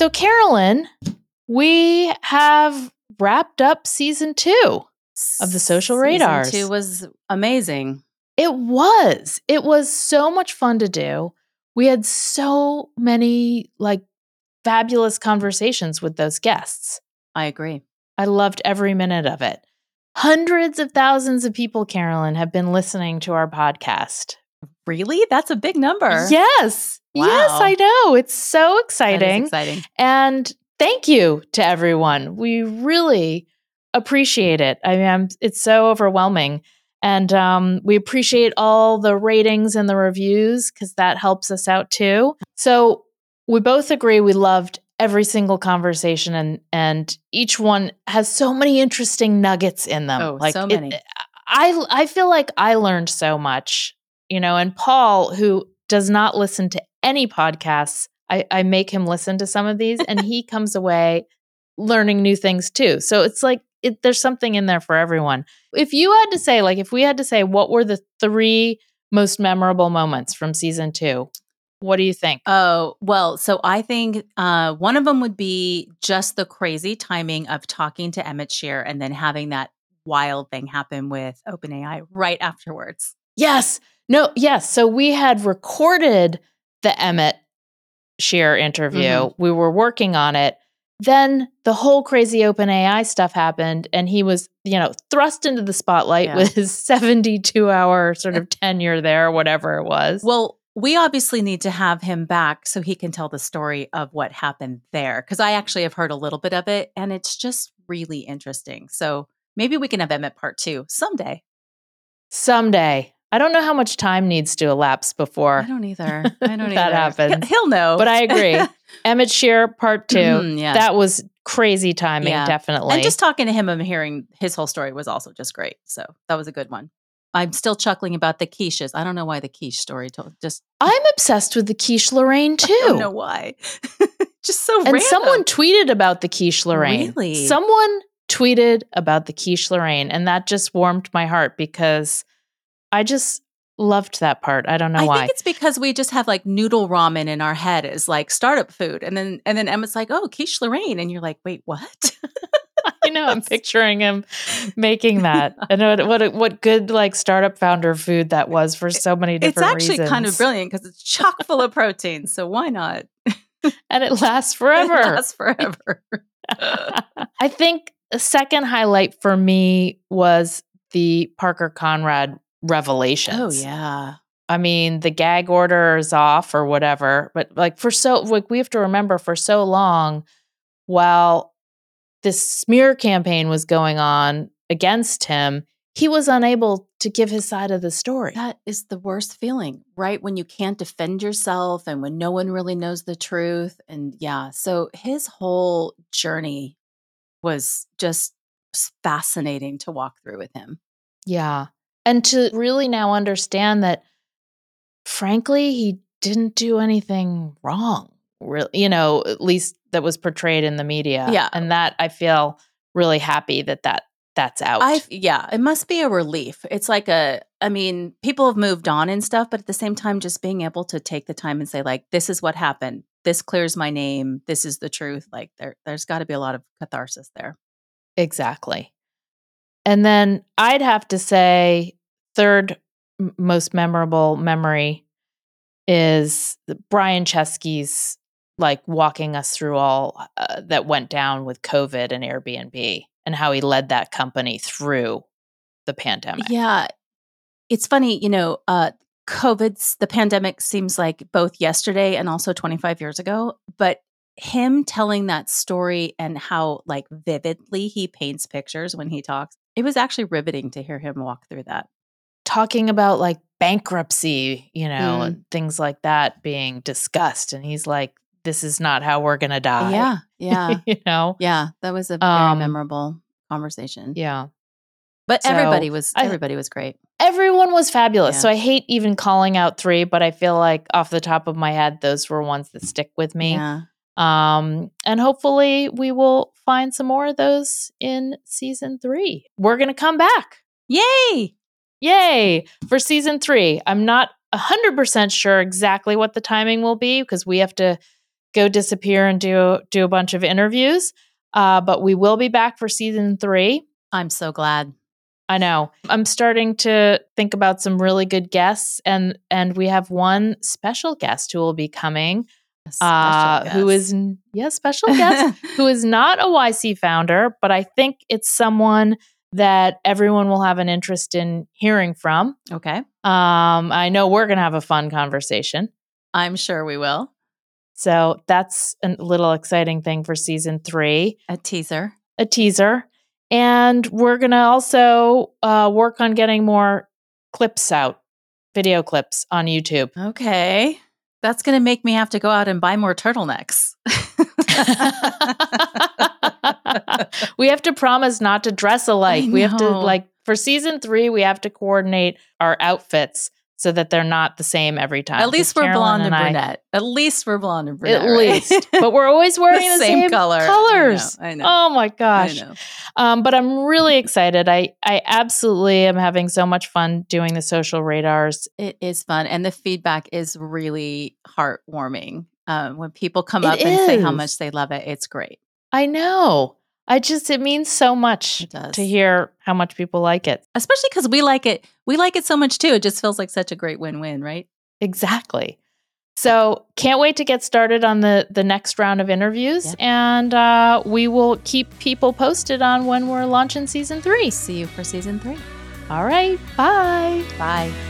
So, Carolynn, we have wrapped up season two. Of the social radars. Season two was amazing. It was. It was so much fun to do. We had so many like fabulous conversations with those guests. I agree. I loved every minute of it. Hundreds of thousands of people, Carolynn, have been listening to our podcast. Really? That's a big number. Yes. Yes, I know. It's so exciting. exciting. And thank you to everyone. We really appreciate it. I mean, I'm, it's so overwhelming. And um, we appreciate all the ratings and the reviews because that helps us out too. So we both agree we loved every single conversation and and each one has so many interesting nuggets in them. Oh, so it- many. I I feel like I learned so much, you know, and Paul, who does not listen to any podcasts, I, I make him listen to some of these and he comes away learning new things too. So it's like it, there's something in there for everyone. If you had to say, like, if we had to say, what were the three most memorable moments from season two? What do you think? Oh, well, so I think uh, one of them would be just the crazy timing of talking to Emmett Shear and then having that wild thing happen with OpenAI right afterwards. Yes. No, yes. So we had recorded the Emmett Shear interview. Mm-hmm. We were working on it. Then the whole crazy OpenAI stuff happened, and he was, you know, thrust into the spotlight Yeah. with his 72 hour sort of tenure there, whatever it was. Well, we obviously need to have him back so he can tell the story of what happened there because I actually have heard a little bit of it and it's just really interesting. So maybe we can have Emmett part two someday. Someday. I don't know how much time needs to elapse before I don't either. I don't either. That happens. He'll know. But I agree. Emmett Shear part two. Mm-hmm, yeah. That was crazy timing, Yeah. definitely. And just talking to him and hearing his whole story was also just great. So that was a good one. I'm still chuckling about the quiches. I don't know why the quiche story told. Just I'm obsessed with the quiche Lorraine too. I don't know why. just so And random. someone tweeted about the quiche Lorraine. Really? Someone tweeted about the quiche Lorraine, and that just warmed my heart because I just loved that part. I don't know I why. think it's because we just have like noodle ramen in our head as like startup food, and then and then Emmett's like, "Oh, quiche Lorraine," and you're like, "Wait, what?" I know. I'm picturing him making that. and what what, what good like startup founder food that was for so many different. it's actually kind of brilliant because it's chock full of protein. So why not? and it lasts It forever. lasts forever. I think a second highlight for me was the Parker Conrad revelations. oh yeah. I mean, the gag order is off or whatever, but like for so like we have to remember for so long while this smear campaign was going on against him, he was unable to give his side of the story. That is the worst feeling, right? When you can't defend yourself and when no one really knows the truth. And yeah, so his whole journey was just fascinating to walk through with him. Yeah. And to really now understand that frankly, he didn't do anything wrong. Really, you know, at least that was portrayed in the media. Yeah. And that I feel really happy that that that's out. I yeah, it must be a relief. It's like a I mean, people have moved on and stuff, but at the same time just being able to take the time and say like this is what happened. This clears my name. This is the truth. Like there there's got to be a lot of catharsis there. Exactly. And then I'd have to say, third most memorable memory is Brian Chesky's like walking us through all uh, that went down with COVID and Airbnb and how he led that company through the pandemic. Yeah. It's funny, you know, uh COVID's the pandemic seems like both yesterday and also 25 years ago, but him telling that story and how like vividly he paints pictures when he talks, it was actually riveting to hear him walk through that. Talking about like bankruptcy, you know, Mm. things like that being discussed. And he's like, this is not how we're going to die. Yeah, yeah, you know? yeah. That was a very Um, memorable conversation. Yeah. but So, everybody was I- everybody was great. everyone was fabulous. Yeah. So I hate even calling out three, but I feel like off the top of my head, those were ones that stick with me. Yeah, Um, and hopefully we will find some more of those in season three. We're gonna come back. yay! Yay! For season three. I'm not hundred percent sure exactly what the timing will be because we have to go disappear and do do a bunch of interviews. Uh, but we will be back for season three. I'm so glad. I know. I'm starting to think about some really good guests, and and we have one special guest who will be coming. Uh, who is yeah special guest who is not a YC founder, but I think it's someone that everyone will have an interest in hearing from. okay. Um, I know we're gonna have a fun conversation. I'm sure we will. So that's a little exciting thing for season three, A teaser. a teaser. And we're going to also uh, work on getting more clips out, video clips on YouTube. Okay. That's going to make me have to go out and buy more turtlenecks. we have to promise not to dress alike. We have to, like, for season three, we have to coordinate our outfits so that they're not the same every time. At least we're Carolynn blonde and, I- brunette. At least we're blonde and brunette. At right? least. but we're always wearing the, same, color. I know, colors. I know. Oh my gosh. I know. Um, but I'm really excited. I I absolutely am having so much fun doing the social radars. It is fun. And the feedback is really heartwarming. Um, when people come It up and say how much they love it, it's great. I know. I just it means so much to hear how much people like it. Especially because we like it. We like it so much too. It just feels like such a great win win, right? Exactly. So can't wait to get started on the the next round of interviews, Yeah. and uh, we will keep people posted on when we're launching season three. See you for season three. All right, bye. Bye.